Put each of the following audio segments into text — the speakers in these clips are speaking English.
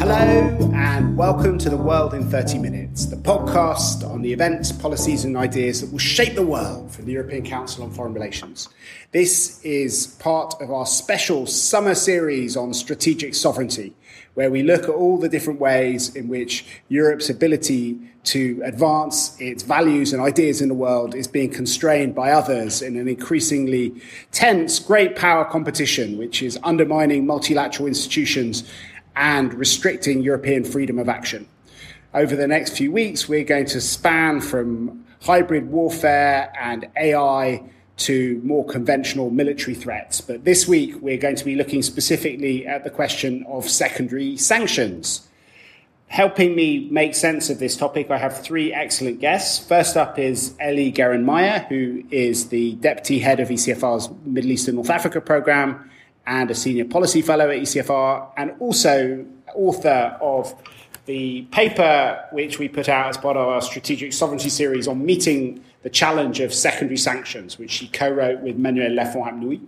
Hello, and welcome to The World in 30 Minutes, the podcast on the events, policies, and ideas that will shape the world from the European Council on Foreign Relations. This is part of our special summer series on strategic sovereignty, where we look at all the different ways in which Europe's ability to advance its values and ideas in the world is being constrained by others in an increasingly tense great power competition, which is undermining multilateral institutions and restricting European freedom of action. Over the next few weeks, we're going to span from hybrid warfare and AI to more conventional military threats. But this week, we're going to be looking specifically at the question of secondary sanctions. Helping me make sense of this topic, I have three excellent guests. First up is Ellie Geranmayeh, who is the Deputy Head of ECFR's Middle East and North Africa Programme and a Senior Policy Fellow at ECFR, and also author of the paper which we put out as part of our Strategic Sovereignty series on meeting the challenge of secondary sanctions, which she co wrote with Manuel Lafont-Rapnouil.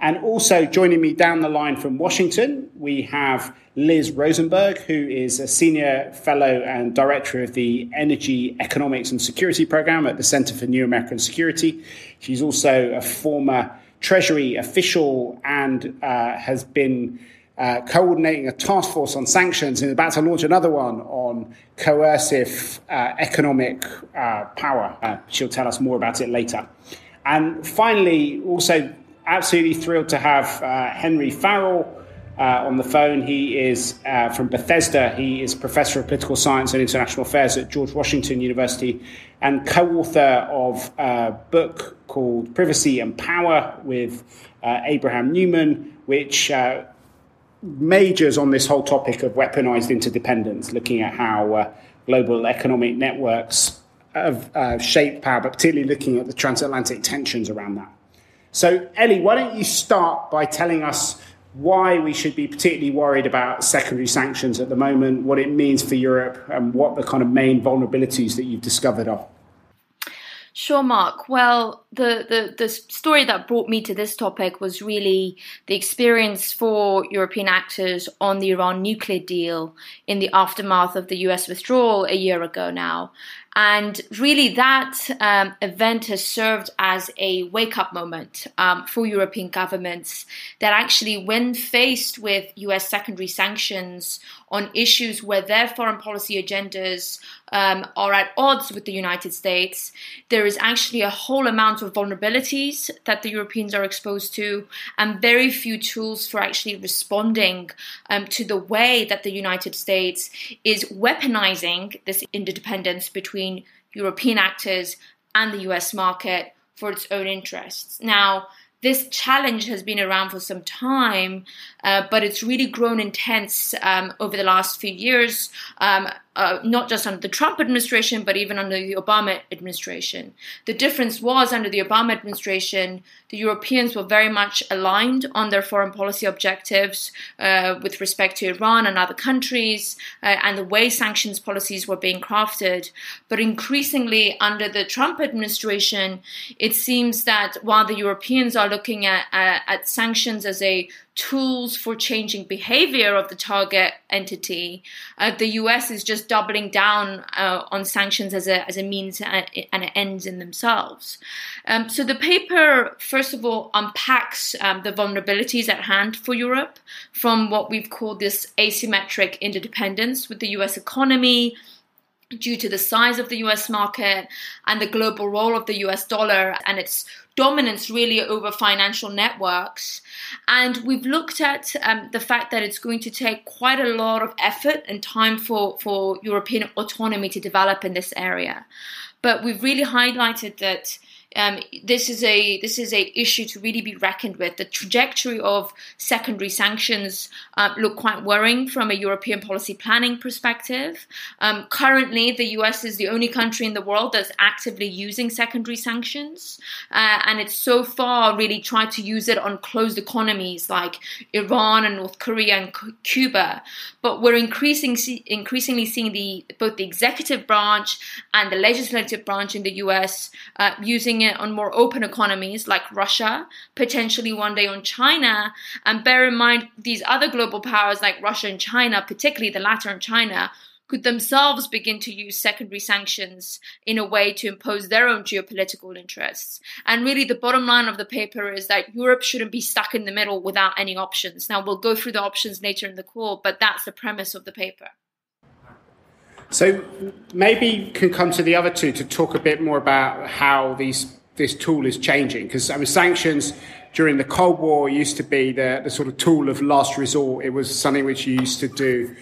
And also joining me down the line from Washington, we have Liz Rosenberg, who is a senior fellow and director of the Energy, Economics and Security Program at the Center for New American Security. She's also a former Treasury official and uh, has been uh, coordinating a task force on sanctions and about to launch another one on coercive uh, economic uh, power. Uh, she'll tell us more about it later. And finally, also absolutely thrilled to have uh, Henry Farrell. Uh, on the phone. He is uh, from Bethesda. He is professor of political science and international affairs at George Washington University and co author of a book called Privacy and Power with uh, Abraham Newman, which uh, majors on this whole topic of weaponized interdependence, looking at how uh, global economic networks have shaped power, but particularly looking at the transatlantic tensions around that. So, Ellie, why don't you start by telling us why we should be particularly worried about secondary sanctions at the moment, what it means for Europe, and what the kind of main vulnerabilities that you've discovered are? Sure, Mark. Well, the, the, the story that brought me to this topic was really the experience for European actors on the Iran nuclear deal in the aftermath of the US withdrawal a year ago now. And really, that um, event has served as a wake up moment um, for European governments that actually, when faced with US secondary sanctions on issues where their foreign policy agendas um, are at odds with the United States, there is actually a whole amount of vulnerabilities that the Europeans are exposed to, and very few tools for actually responding um, to the way that the United States is weaponizing this interdependence between between European actors and the US market for its own interests. Now, this challenge has been around for some time, uh, but it's really grown intense um, over the last few years um, uh, not just under the Trump administration, but even under the Obama administration. The difference was under the Obama administration, the Europeans were very much aligned on their foreign policy objectives uh, with respect to Iran and other countries uh, and the way sanctions policies were being crafted. But increasingly, under the Trump administration, it seems that while the Europeans are looking at, at, at sanctions as a tools for changing behavior of the target entity, uh, the US is just doubling down uh, on sanctions as a, as a means and an ends in themselves. Um, so the paper, first of all, unpacks um, the vulnerabilities at hand for Europe from what we've called this asymmetric interdependence with the US economy due to the size of the US market and the global role of the US dollar and its dominance really over financial networks. And we've looked at um, the fact that it's going to take quite a lot of effort and time for, for European autonomy to develop in this area. But we've really highlighted that um, this is a this is a issue to really be reckoned with. The trajectory of secondary sanctions uh, look quite worrying from a European policy planning perspective. Um, currently, the US is the only country in the world that's actively using secondary sanctions, uh, and it's so far really tried to use it on closed economies like Iran and North Korea and C- Cuba. But we're increasing, increasingly seeing the both the executive branch and the legislative branch in the US uh, using it on more open economies like Russia, potentially one day on China. And bear in mind, these other global powers like Russia and China, particularly the latter and China, could themselves begin to use secondary sanctions in a way to impose their own geopolitical interests. And really, the bottom line of the paper is that Europe shouldn't be stuck in the middle without any options. Now, we'll go through the options later in the call, but that's the premise of the paper. So maybe can come to the other two to talk a bit more about how these this tool is changing because I mean sanctions during the Cold War used to be the, the sort of tool of last resort. It was something which you used to do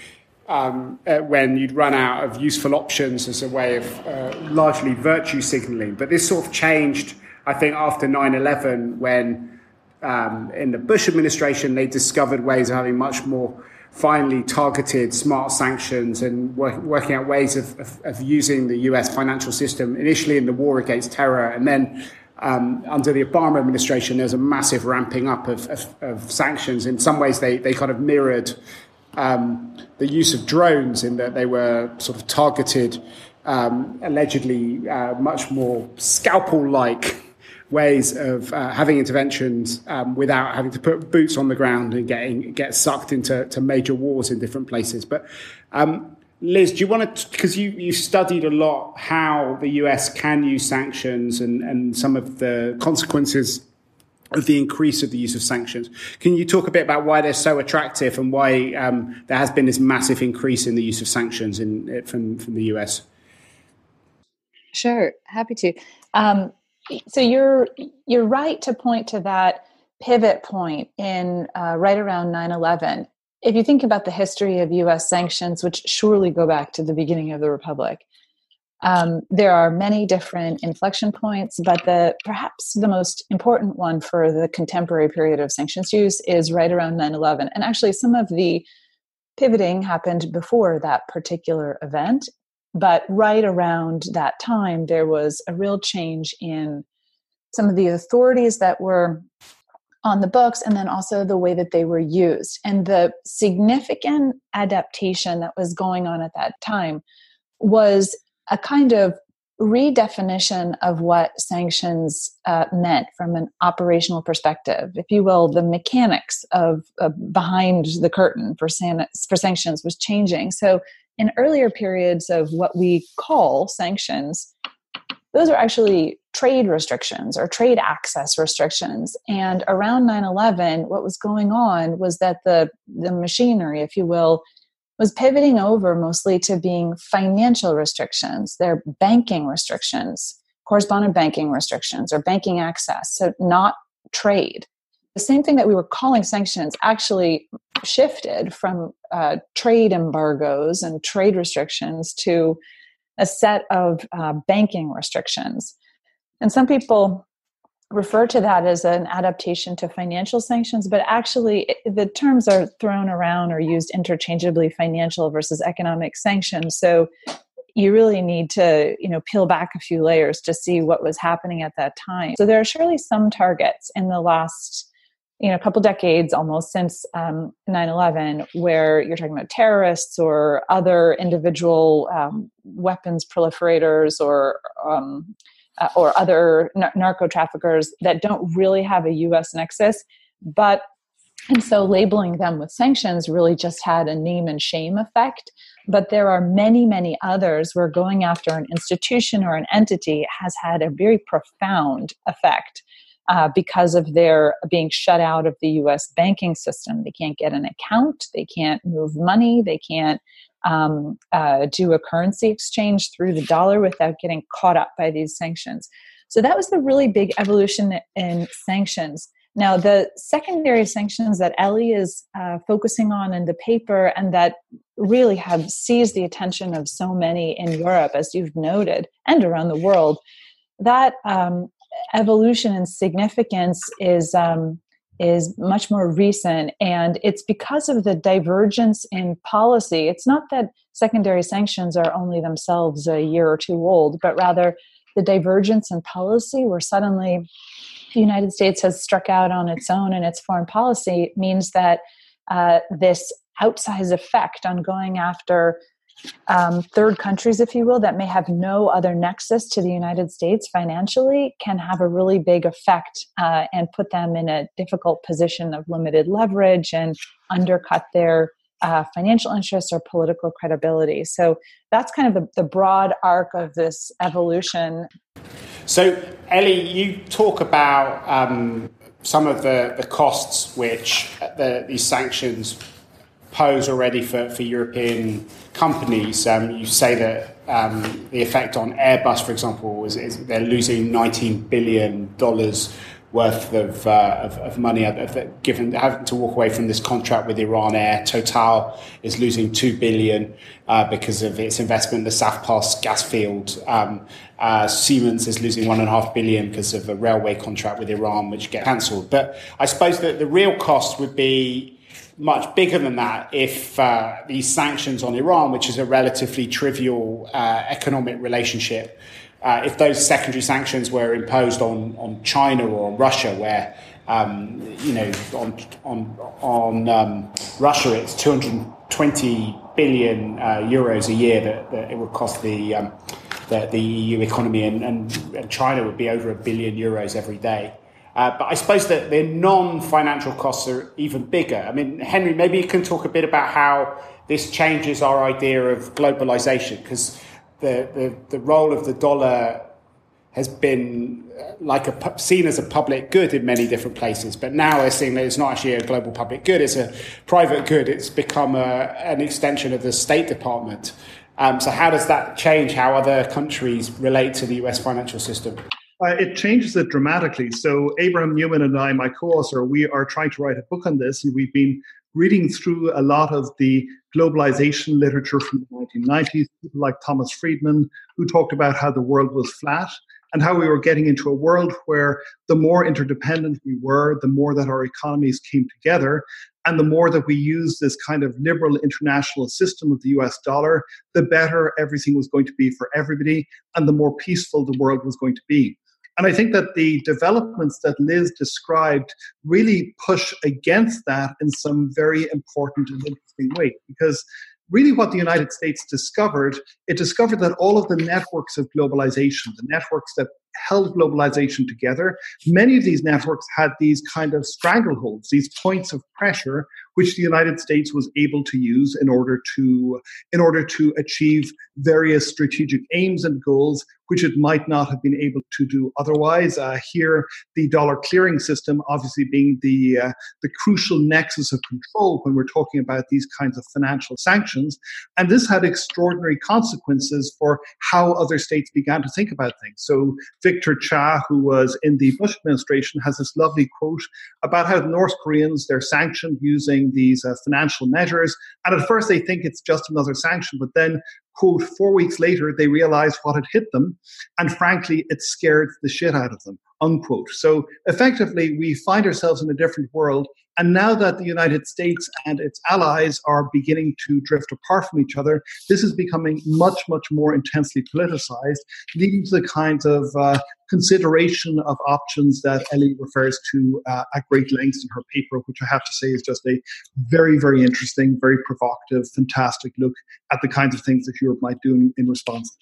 um, uh, when you'd run out of useful options as a way of uh, largely virtue signaling. But this sort of changed, I think, after 9 11 when um, in the Bush administration they discovered ways of having much more finely targeted smart sanctions and work, working out ways of, of, of, using the US financial system, initially in the war against terror, and then um, under the Obama administration, there's a massive ramping up of, of, of, sanctions. In some ways, they, they kind of mirrored um, the use of drones in that they were sort of targeted, um, allegedly uh, much more scalpel like ways of uh, having interventions um, without having to put boots on the ground and getting get sucked into to major wars in different places. But um, Liz, do you want to because you you studied a lot how the US can use sanctions and and some of the consequences of the increase of the use of sanctions. Can you talk a bit about why they're so attractive and why um, there has been this massive increase in the use of sanctions in from from the US? Sure, happy to. Um, so you're you're right to point to that pivot point in uh, right around 9-11 if you think about the history of us sanctions which surely go back to the beginning of the republic um, there are many different inflection points but the perhaps the most important one for the contemporary period of sanctions use is right around 9-11 and actually some of the pivoting happened before that particular event but right around that time, there was a real change in some of the authorities that were on the books and then also the way that they were used. And the significant adaptation that was going on at that time was a kind of redefinition of what sanctions uh, meant from an operational perspective, if you will, the mechanics of uh, behind the curtain for, san- for sanctions was changing. So in earlier periods of what we call sanctions, those are actually trade restrictions or trade access restrictions. And around 9 11, what was going on was that the, the machinery, if you will, was pivoting over mostly to being financial restrictions. They're banking restrictions, correspondent banking restrictions, or banking access, so not trade the same thing that we were calling sanctions actually shifted from uh, trade embargoes and trade restrictions to a set of uh, banking restrictions. And some people refer to that as an adaptation to financial sanctions, but actually it, the terms are thrown around or used interchangeably financial versus economic sanctions. So you really need to you know peel back a few layers to see what was happening at that time so there are surely some targets in the last you know a couple decades almost since um, 9-11 where you're talking about terrorists or other individual um, weapons proliferators or um, uh, or other n- narco traffickers that don't really have a us nexus but and so labeling them with sanctions really just had a name and shame effect. But there are many many others where going after an institution or an entity has had a very profound effect uh, because of their being shut out of the US banking system. They can't get an account, they can't move money, they can't um, uh, do a currency exchange through the dollar without getting caught up by these sanctions. So that was the really big evolution in sanctions. Now, the secondary sanctions that Ellie is uh, focusing on in the paper and that really have seized the attention of so many in Europe, as you've noted, and around the world, that um, evolution and significance is um, is much more recent, and it's because of the divergence in policy. It's not that secondary sanctions are only themselves a year or two old, but rather the divergence in policy, where suddenly the United States has struck out on its own and its foreign policy, means that uh, this outsized effect on going after um, third countries, if you will, that may have no other nexus to the United States financially can have a really big effect uh, and put them in a difficult position of limited leverage and undercut their uh, financial interests or political credibility. So that's kind of the, the broad arc of this evolution. So, Ellie, you talk about um, some of the, the costs which the, these sanctions pose already for, for European companies. Um, you say that um, the effect on Airbus, for example, is, is they're losing $19 billion worth of, uh, of, of, money given having to walk away from this contract with Iran Air. Total is losing two billion uh, because of its investment in the South Pars gas field. Um, uh, Siemens is losing one and a half billion because of a railway contract with Iran, which get cancelled. But I suppose that the real cost would be much bigger than that if uh, these sanctions on Iran, which is a relatively trivial uh, economic relationship, uh, if those secondary sanctions were imposed on, on China or on Russia, where um, you know on on on um, Russia it's 220 billion uh, euros a year that, that, it would cost the um, the, the, EU economy, and, and, and China would be over a billion euros every day. Uh, but I suppose that the non-financial costs are even bigger. I mean, Henry, maybe you can talk a bit about how this changes our idea of globalization, because the, the, the role of the dollar has been uh, like a seen as a public good in many different places, but now we're seeing that it's not actually a global public good; it's a private good. It's become a, an extension of the State Department. Um, so, how does that change how other countries relate to the U.S. financial system? Uh, it changes it dramatically. So Abraham Newman and I, my co-author, we are trying to write a book on this, and we've been reading through a lot of the globalization literature from the 1990s, people like Thomas Friedman, who talked about how the world was flat and how we were getting into a world where the more interdependent we were, the more that our economies came together, and the more that we used this kind of liberal international system of the US dollar, the better everything was going to be for everybody, and the more peaceful the world was going to be. And I think that the developments that Liz described really push against that in some very important and interesting way. Because really, what the United States discovered, it discovered that all of the networks of globalization, the networks that held globalization together. Many of these networks had these kind of strangleholds, these points of pressure, which the United States was able to use in order to in order to achieve various strategic aims and goals which it might not have been able to do otherwise. Uh, here, the dollar clearing system obviously being the uh, the crucial nexus of control when we're talking about these kinds of financial sanctions, and this had extraordinary consequences for how other states began to think about things. So Victor Cha, who was in the Bush administration, has this lovely quote about how the North Koreans they're sanctioned using these uh, financial measures, and at first they think it's just another sanction, but then quote four weeks later they realized what had hit them, and frankly it scared the shit out of them unquote. So effectively, we find ourselves in a different world. And now that the United States and its allies are beginning to drift apart from each other, this is becoming much, much more intensely politicized, leading to the kinds of uh, consideration of options that Ellie refers to uh, at great length in her paper, which I have to say is just a very, very interesting, very provocative, fantastic look at the kinds of things that Europe might do in, in response.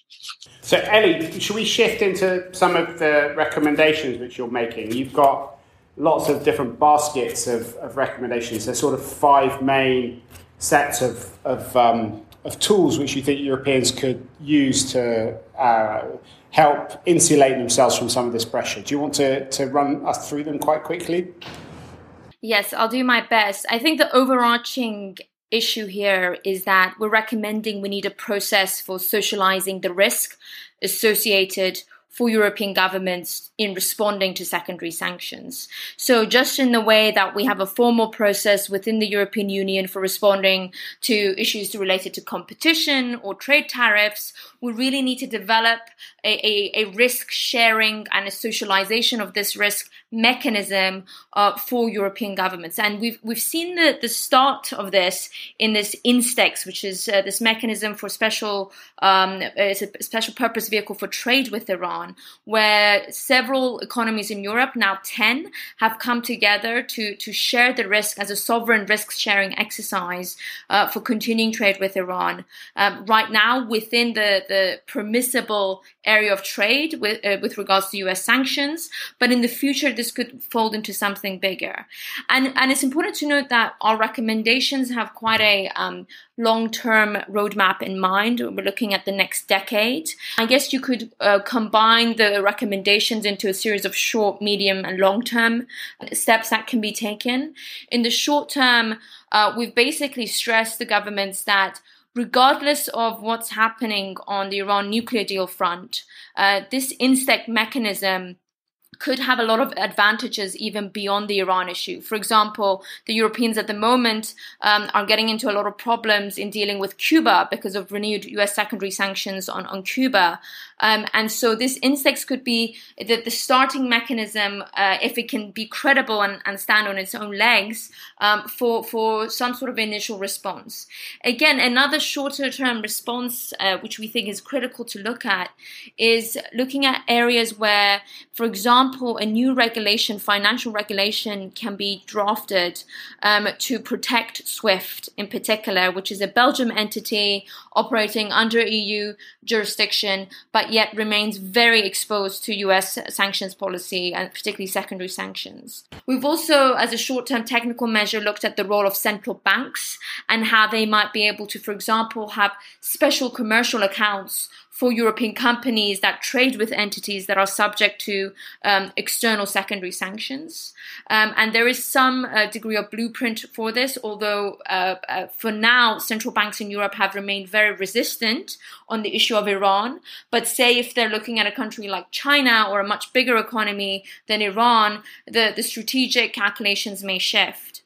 So, Ellie, should we shift into some of the recommendations which you're making? You've got lots of different baskets of, of recommendations. There's sort of five main sets of, of, um, of tools which you think Europeans could use to uh, help insulate themselves from some of this pressure. Do you want to, to run us through them quite quickly? Yes, I'll do my best. I think the overarching issue here is that we're recommending we need a process for socializing the risk associated for European governments in responding to secondary sanctions. So, just in the way that we have a formal process within the European Union for responding to issues related to competition or trade tariffs, we really need to develop a, a, risk sharing and a socialization of this risk mechanism uh, for European governments. And we've we've seen the, the start of this in this Instex, which is uh, this mechanism for special um, it's a special purpose vehicle for trade with Iran, where several economies in Europe, now ten, have come together to to share the risk as a sovereign risk sharing exercise uh, for continuing trade with Iran. Um, right now, within the the permissible area of trade with uh, with regards to U.S. sanctions, but in the future this could fold into something bigger. And and it's important to note that our recommendations have quite a um, long term roadmap in mind. We're looking at the next decade. I guess you could uh, combine the recommendations into a series of short, medium, and long term steps that can be taken. In the short term, uh, we've basically stressed the governments that regardless of what's happening on the Iran nuclear deal front, uh, this Instex mechanism could have a lot of advantages even beyond the Iran issue. For example, the Europeans at the moment um, are getting into a lot of problems in dealing with Cuba because of renewed US secondary sanctions on, on Cuba. Um, and so this Instex could be the, the starting mechanism, uh, if it can be credible and, and stand on its own legs, um, for, for some sort of initial response. Again, another shorter term response, uh, which we think is critical to look at, is looking at areas where, for example, a new regulation, financial regulation, can be drafted um, to protect SWIFT in particular, which is a Belgium entity operating under EU jurisdiction, but yet remains very exposed to US sanctions policy and particularly secondary sanctions. We've also, as a short term technical measure, looked at the role of central banks and how they might be able to, for example, have special commercial accounts for European companies that trade with entities that are subject to um, external secondary sanctions. Um, and there is some uh, degree of blueprint for this, although uh, uh, for now, central banks in Europe have remained very resistant on the issue of Iran. But say if they're looking at a country like China or a much bigger economy than Iran, the, the strategic calculations may shift.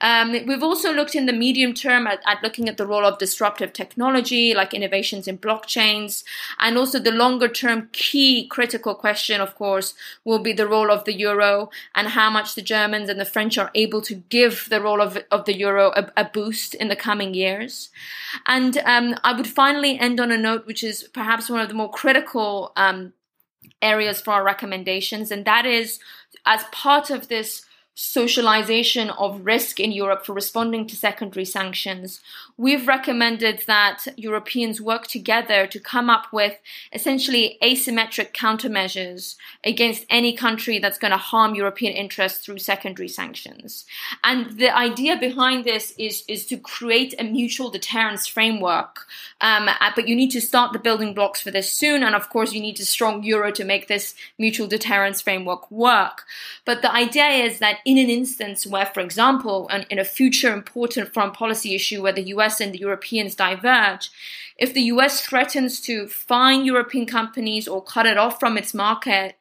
Um, we've also looked in the medium term at, at, looking at the role of disruptive technology, like innovations in blockchains, and also the longer term key critical question, of course, will be the role of the euro and how much the Germans and the French are able to give the role of, of the euro a, a boost in the coming years. And um, I would finally end on a note which is perhaps one of the more critical um, areas for our recommendations, and that is as part of this socialization of risk in Europe for responding to secondary sanctions, we've recommended that Europeans work together to come up with essentially asymmetric countermeasures against any country that's going to harm European interests through secondary sanctions. And the idea behind this is, is to create a mutual deterrence framework. Um, uh, but you need to start the building blocks for this soon. And of course, you need a strong euro to make this mutual deterrence framework work. But the idea is that in an instance where, for example, an, in a future important foreign policy issue where the US and the Europeans diverge, if the US threatens to fine European companies or cut it off from its market,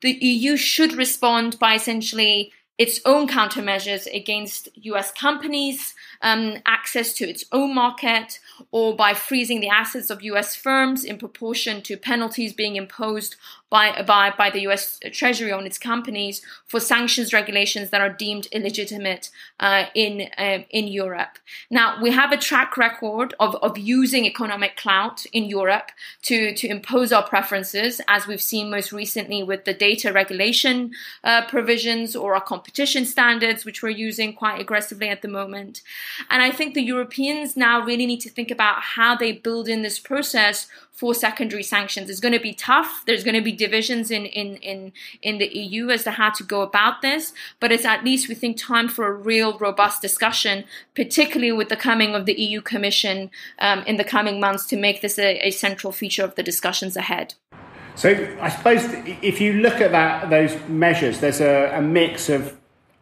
the EU should respond by essentially its own countermeasures against US companies, um, access to its own market, or by freezing the assets of US firms in proportion to penalties being imposed by, by, by the US Treasury on its companies for sanctions regulations that are deemed illegitimate uh, in, uh, in Europe. Now, we have a track record of, of using economic clout in Europe to, to impose our preferences, as we've seen most recently with the data regulation uh, provisions or our competition standards, which we're using quite aggressively at the moment. And I think the Europeans now really need to think about how they build in this process for secondary sanctions. It's going to be tough. There's going to be divisions in, in, in, in the EU as to how to go about this, but it's at least, we think, time for a real robust discussion, particularly with the coming of the EU Commission um, in the coming months to make this a, a central feature of the discussions ahead. So I suppose if you look at that, those measures, there's a, a mix of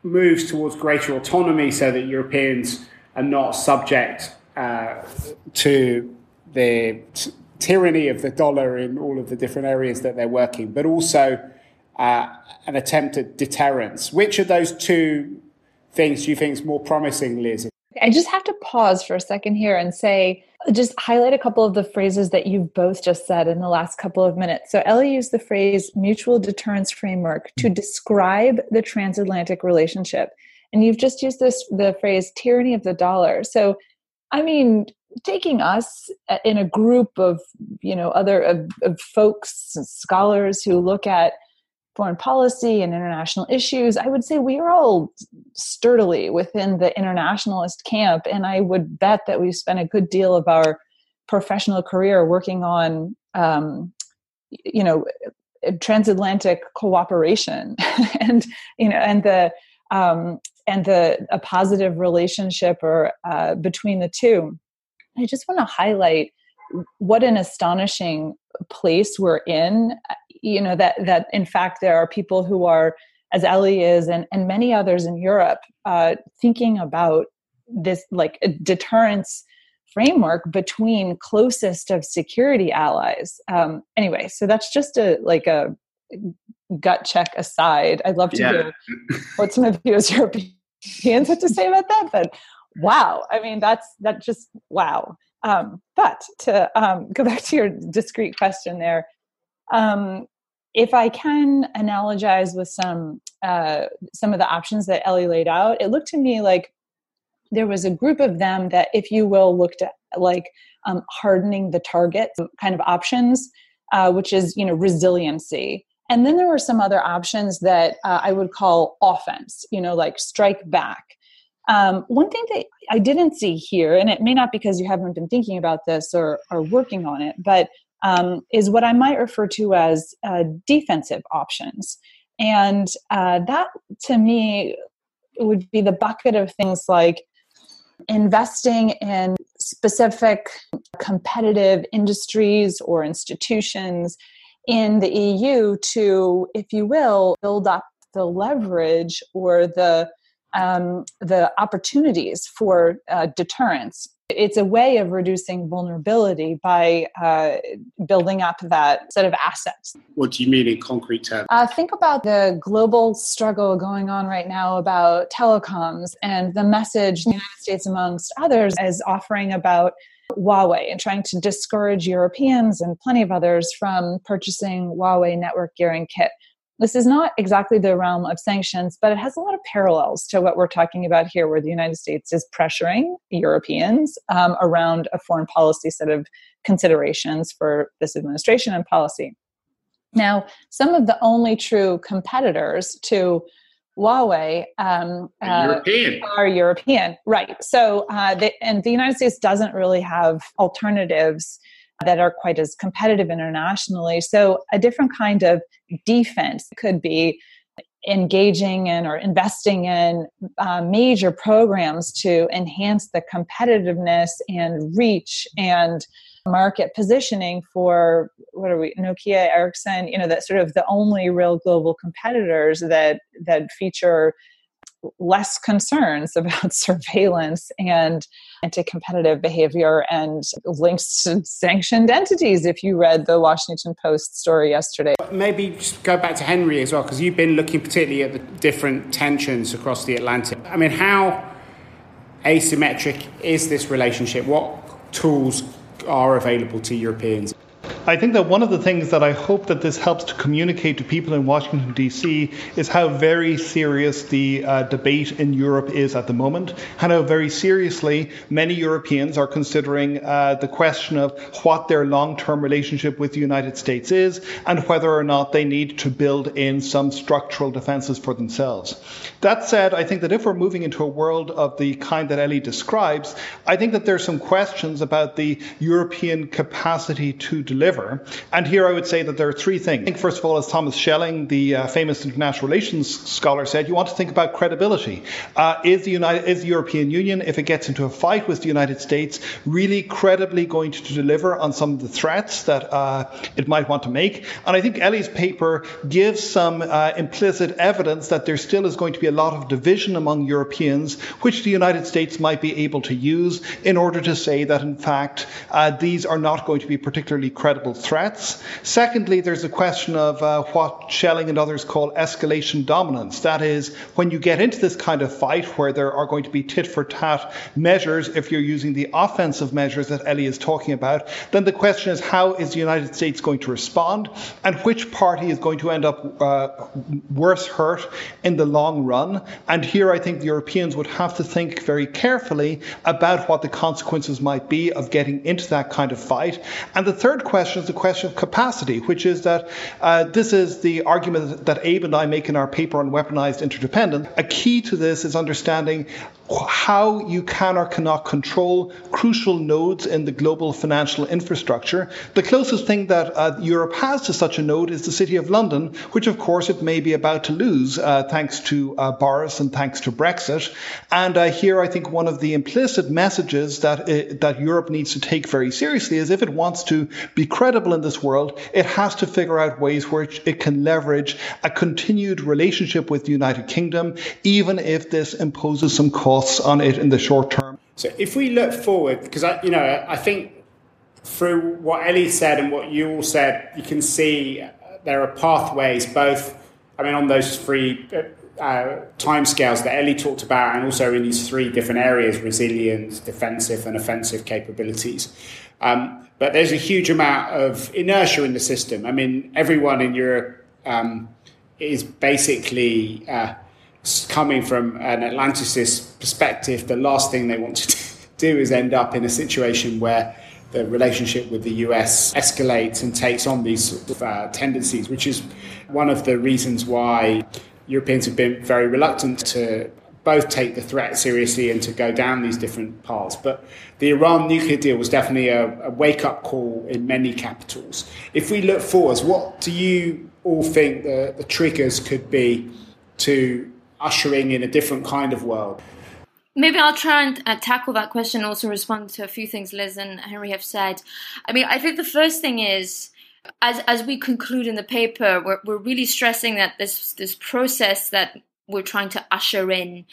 moves towards greater autonomy so that Europeans are not subject uh, to the tyranny of the dollar in all of the different areas that they're working, but also uh, an attempt at deterrence. Which of those two things do you think is more promising, Liz? I just have to pause for a second here and say just highlight a couple of the phrases that you've both just said in the last couple of minutes. So, Ellie used the phrase mutual deterrence framework to mm-hmm. describe the transatlantic relationship. And you've just used this the phrase tyranny of the dollar. So, I mean, taking us in a group of you know other of, of folks scholars who look at foreign policy and international issues, I would say we are all sturdily within the internationalist camp. And I would bet that we've spent a good deal of our professional career working on, um, you know, transatlantic cooperation and, you know, and the, um, and the a positive relationship or uh, between the two. I just want to highlight what an astonishing place we're in you know that that in fact there are people who are as Ellie is and, and many others in Europe uh, thinking about this like deterrence framework between closest of security allies. Um, anyway, so that's just a like a gut check aside. I'd love to yeah. hear what some of you as Europeans have to say about that. But wow, I mean that's that just wow. Um, but to um, go back to your discrete question there, um, if I can analogize with some uh, some of the options that Ellie laid out, it looked to me like there was a group of them that, if you will, looked at like um, hardening the target kind of options, uh, which is you know resiliency. And then there were some other options that uh, I would call offense, you know, like strike back. Um, one thing that I didn't see here, and it may not because you haven't been thinking about this or, or working on it, but um, is what I might refer to as uh, defensive options. And uh, that to me would be the bucket of things like investing in specific competitive industries or institutions in the EU to, if you will, build up the leverage or the um, the opportunities for uh, deterrence it's a way of reducing vulnerability by uh, building up that set of assets. What do you mean in concrete terms? Uh, think about the global struggle going on right now about telecoms and the message the United States, amongst others, is offering about Huawei and trying to discourage Europeans and plenty of others from purchasing Huawei network gearing kit. This is not exactly the realm of sanctions, but it has a lot of parallels to what we're talking about here, where the United States is pressuring Europeans um, around a foreign policy set of considerations for this administration and policy. Now, some of the only true competitors to Huawei um, uh, European. are European, right? So, uh, they, and the United States doesn't really have alternatives that are quite as competitive internationally. So, a different kind of defense could be engaging in or investing in uh, major programs to enhance the competitiveness and reach and market positioning for what are we nokia ericsson you know that sort of the only real global competitors that that feature less concerns about surveillance and anti-competitive behavior and links to sanctioned entities. If you read the washington post story yesterday. Maybe just go back to henry as well because you've been looking particularly at the different tensions across the atlantic. I mean how asymmetric is this relationship? What tools are available to europeans I think that one of the things that I hope that this helps to communicate to people in Washington, D.C., is how very serious the uh, debate in Europe is at the moment, and how very seriously many Europeans are considering uh, the question of what their long term relationship with the United States is, and whether or not they need to build in some structural defences for themselves. That said, I think that if we're moving into a world of the kind that Ellie describes, I think that there's some questions about the European capacity to deliver And here I would say that there are three things. I think, first of all, as Thomas Schelling, the uh, famous international relations scholar, said, you want to think about credibility. Uh, is, the United, is the European Union, if it gets into a fight with the United States, really credibly going to deliver on some of the threats that uh, it might want to make? And I think Ellie's paper gives some uh, implicit evidence that there still is going to be a lot of division among Europeans, which the United States might be able to use in order to say that, in fact, uh, these are not going to be particularly credible credible threats. Secondly, there's a question of uh, what Schelling and others call escalation dominance. That is, when you get into this kind of fight where there are going to be tit for tat measures, if you're using the offensive measures that Ellie is talking about, then the question is how is the United States going to respond and which party is going to end up uh, worse hurt in the long run. And here I think the Europeans would have to think very carefully about what the consequences might be of getting into that kind of fight. And the third question is the question of capacity, which is that uh, this is the argument that Abe and I make in our paper on weaponized interdependence. A key to this is understanding how you can or cannot control crucial nodes in the global financial infrastructure. The closest thing that uh, Europe has to such a node is the City of London, which of course it may be about to lose uh, thanks to uh, Boris and thanks to Brexit. And uh, here I think one of the implicit messages that, uh, that Europe needs to take very seriously is if it wants to be credible in this world, it has to figure out ways where it can leverage a continued relationship with the United Kingdom, even if this imposes some costs costs on it in the short term. So if we look forward, because I, you know, I think through what Ellie said and what you all said, you can see there are pathways both. I mean, on those three uh, timescales that Ellie talked about, and also in these three different areas: resilience, defensive, and offensive capabilities. Um, but there's a huge amount of inertia in the system. I mean, everyone in Europe um, is basically uh, coming from an Atlanticist perspective, the last thing they want to do is end up in a situation where the relationship with the US escalates and takes on these sort of, uh, tendencies, which is one of the reasons why Europeans have been very reluctant to both take the threat seriously and to go down these different paths. But the Iran nuclear deal was definitely a, a wake up call in many capitals. If we look forwards, what do you all think the, the triggers could be to ushering in a different kind of world. Maybe I'll try and uh, tackle that question, also respond to a few things Liz and Henry have said. I mean, I think the first thing is, as as we conclude in the paper, we're we're really stressing that this this process that we're trying to usher in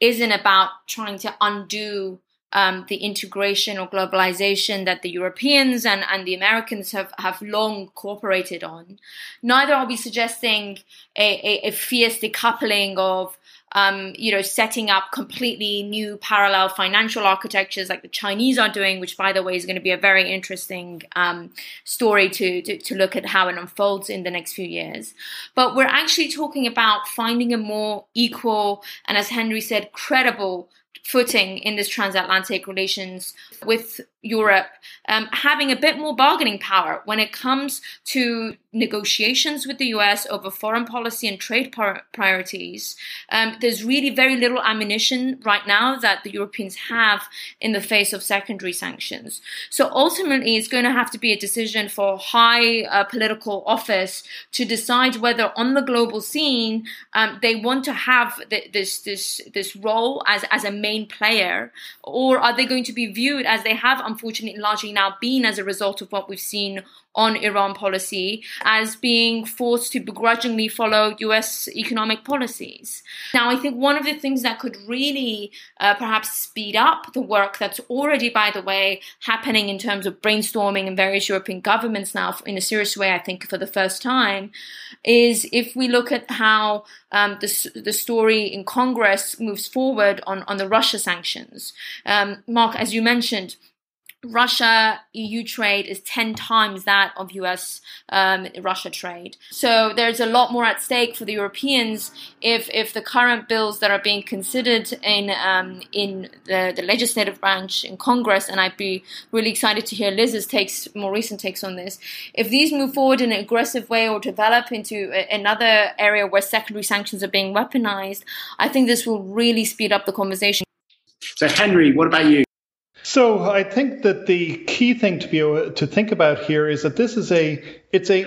isn't about trying to undo um, the integration or globalization that the Europeans and, and the Americans have, have long cooperated on. Neither are we suggesting a, a, a fierce decoupling of um, you know, setting up completely new parallel financial architectures like the Chinese are doing, which, by the way, is going to be a very interesting um, story to, to, to look at how it unfolds in the next few years. But we're actually talking about finding a more equal and, as Henry said, credible footing in this transatlantic relations with Europe um, having a bit more bargaining power when it comes to negotiations with the US over foreign policy and trade par- priorities. Um, there's really very little ammunition right now that the Europeans have in the face of secondary sanctions. So ultimately, it's going to have to be a decision for high uh, political office to decide whether on the global scene um, they want to have th- this this this role as as a main player, or are they going to be viewed as they have unfortunately largely now been as a result of what we've seen on Iran policy as being forced to begrudgingly follow US economic policies. Now, I think one of the things that could really uh, perhaps speed up the work that's already, by the way, happening in terms of brainstorming in various European governments now in a serious way, I think, for the first time, is if we look at how um, the, the story in Congress moves forward on, on the Russia sanctions. Um, Mark, as you mentioned, Russia EU trade is 10 times that of US um, Russia trade. So there's a lot more at stake for the Europeans if, if the current bills that are being considered in, um, in the, the legislative branch in Congress, and I'd be really excited to hear Liz's takes, more recent takes on this, if these move forward in an aggressive way or develop into a, another area where secondary sanctions are being weaponized, I think this will really speed up the conversation. So, Henry, what about you? So I think that the key thing to be to think about here is that this is a it's a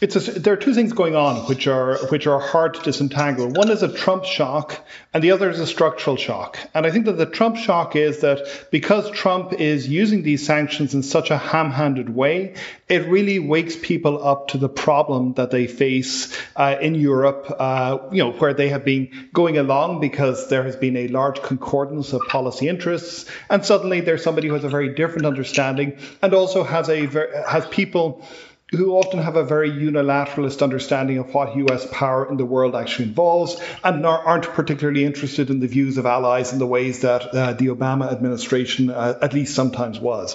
it's a, there are two things going on which are which are hard to disentangle. One is a Trump shock, and the other is a structural shock. And I think that the Trump shock is that because Trump is using these sanctions in such a ham-handed way, it really wakes people up to the problem that they face uh, in Europe. Uh, you know, where they have been going along because there has been a large concordance of policy interests, and suddenly there's somebody who has a very different understanding and also has a has people who often have a very unilateralist understanding of what US power in the world actually involves and aren't particularly interested in the views of allies in the ways that uh, the Obama administration uh, at least sometimes was.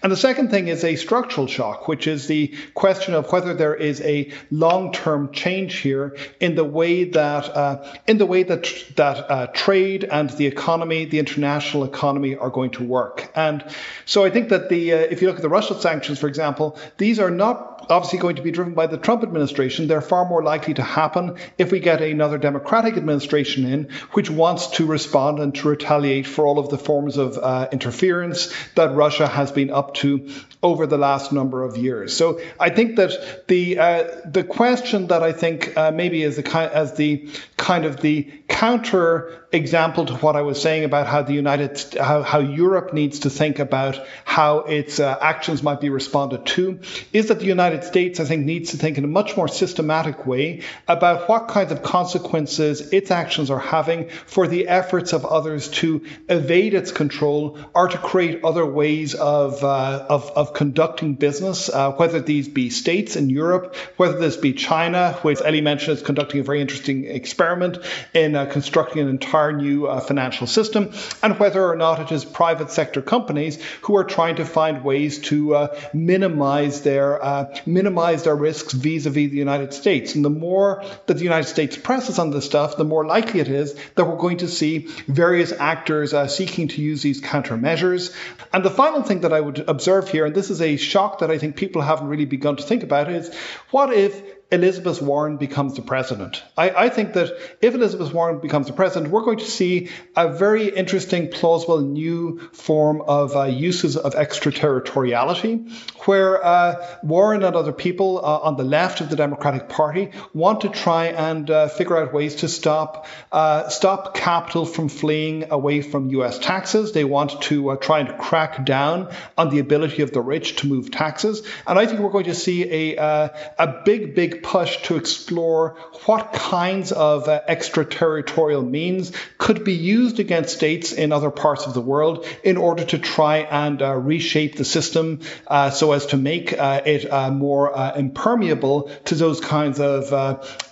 And the second thing is a structural shock, which is the question of whether there is a long-term change here in the way that uh, in the way that that uh, trade and the economy, the international economy, are going to work. And so I think that the uh, if you look at the Russia sanctions, for example, these are not obviously going to be driven by the Trump administration. They're far more likely to happen if we get another Democratic administration in, which wants to respond and to retaliate for all of the forms of uh, interference that Russia has been up to over the last number of years. So I think that the uh, the question that I think uh, maybe is the kind as the kind of the counter example to what I was saying about how the United how, how Europe needs to think about how its uh, actions might be responded to is that the United States I think needs to think in a much more systematic way about what kinds of consequences its actions are having for the efforts of others to evade its control or to create other ways of uh, of, of conducting business, uh, whether these be states in Europe, whether this be China, which Ellie mentioned is conducting a very interesting experiment in uh, constructing an entire new uh, financial system, and whether or not it is private sector companies who are trying to find ways to uh, minimize their uh, minimize their risks vis-a-vis the United States. And the more that the United States presses on this stuff, the more likely it is that we're going to see various actors uh, seeking to use these countermeasures. And the final thing that I would observe here, and this is a shock that I think people haven't really begun to think about is what if Elizabeth Warren becomes the president. I, I, think that if Elizabeth Warren becomes the president, we're going to see a very interesting, plausible new form of uh, uses of extraterritoriality, where uh, Warren and other people uh, on the left of the Democratic Party want to try and uh, figure out ways to stop uh, stop capital from fleeing away from U.S. taxes. They want to uh, try and crack down on the ability of the rich to move taxes, and I think we're going to see a a big, big push to explore what kinds of uh, extraterritorial means could be used against states in other parts of the world in order to try and uh, reshape the system uh, so as to make uh, it uh, more impermeable to those kinds of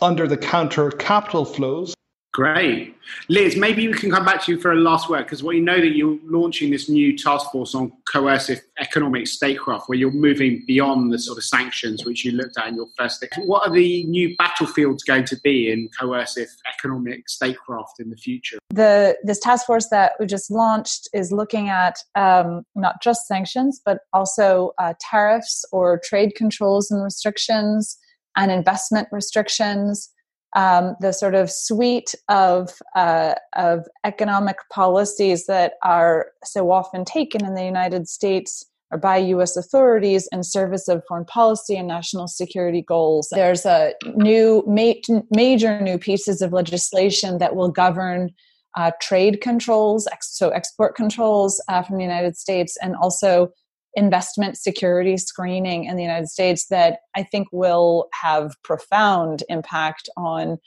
under the counter capital flows. Great. Liz, maybe we can come back to you for a last word because we know that you're launching this new task force on coercive economic statecraft where you're moving beyond the sort of sanctions which you looked at in your first. What are the new battlefields going to be in coercive economic statecraft in the future? The this task force that we just launched is looking at um, not just sanctions but also uh, tariffs or trade controls and restrictions and investment restrictions um, the sort of suite of uh, of economic policies that are so often taken in the United States or by U.S. authorities in service of foreign policy and national security goals. There's a new ma- major new pieces of legislation that will govern uh, trade controls, ex- so export controls uh, from the United States, and also investment security screening in the United States that I think will have profound impact on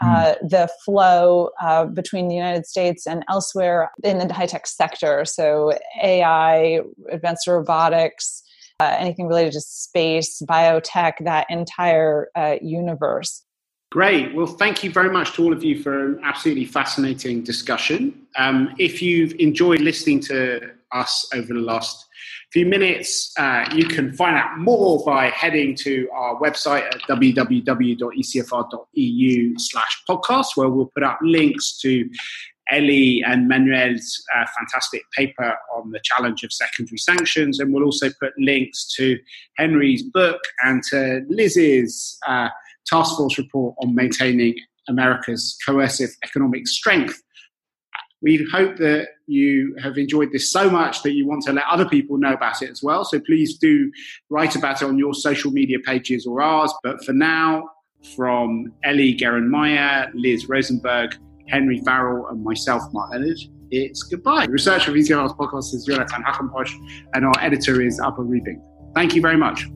hmm. uh, the flow uh, between the United States and elsewhere in the high tech sector. So, AI, advanced robotics, uh, anything related to space, biotech, that entire uh, universe. Great. Well, thank you very much to all of you for an absolutely fascinating discussion. Um, if you've enjoyed listening to us over the last few minutes. Uh, you can find out more by heading to our website at www.ecfr.eu slash podcast, where we'll put up links to Ellie and Manuel's uh, fantastic paper on the challenge of secondary sanctions. And we'll also put links to Henry's book and to Liz's uh, task force report on maintaining America's coercive economic strength We hope that you have enjoyed this so much that you want to let other people know about it as well. So please do write about it on your social media pages or ours. But for now, from Ellie Geranmayeh, Liz Rosenberg, Henry Farrell, and myself, Mark Leonard, it's goodbye. The researcher of ECFR's podcast is Jonathan Hackenposch, and our editor is Abba Reading. Thank you very much.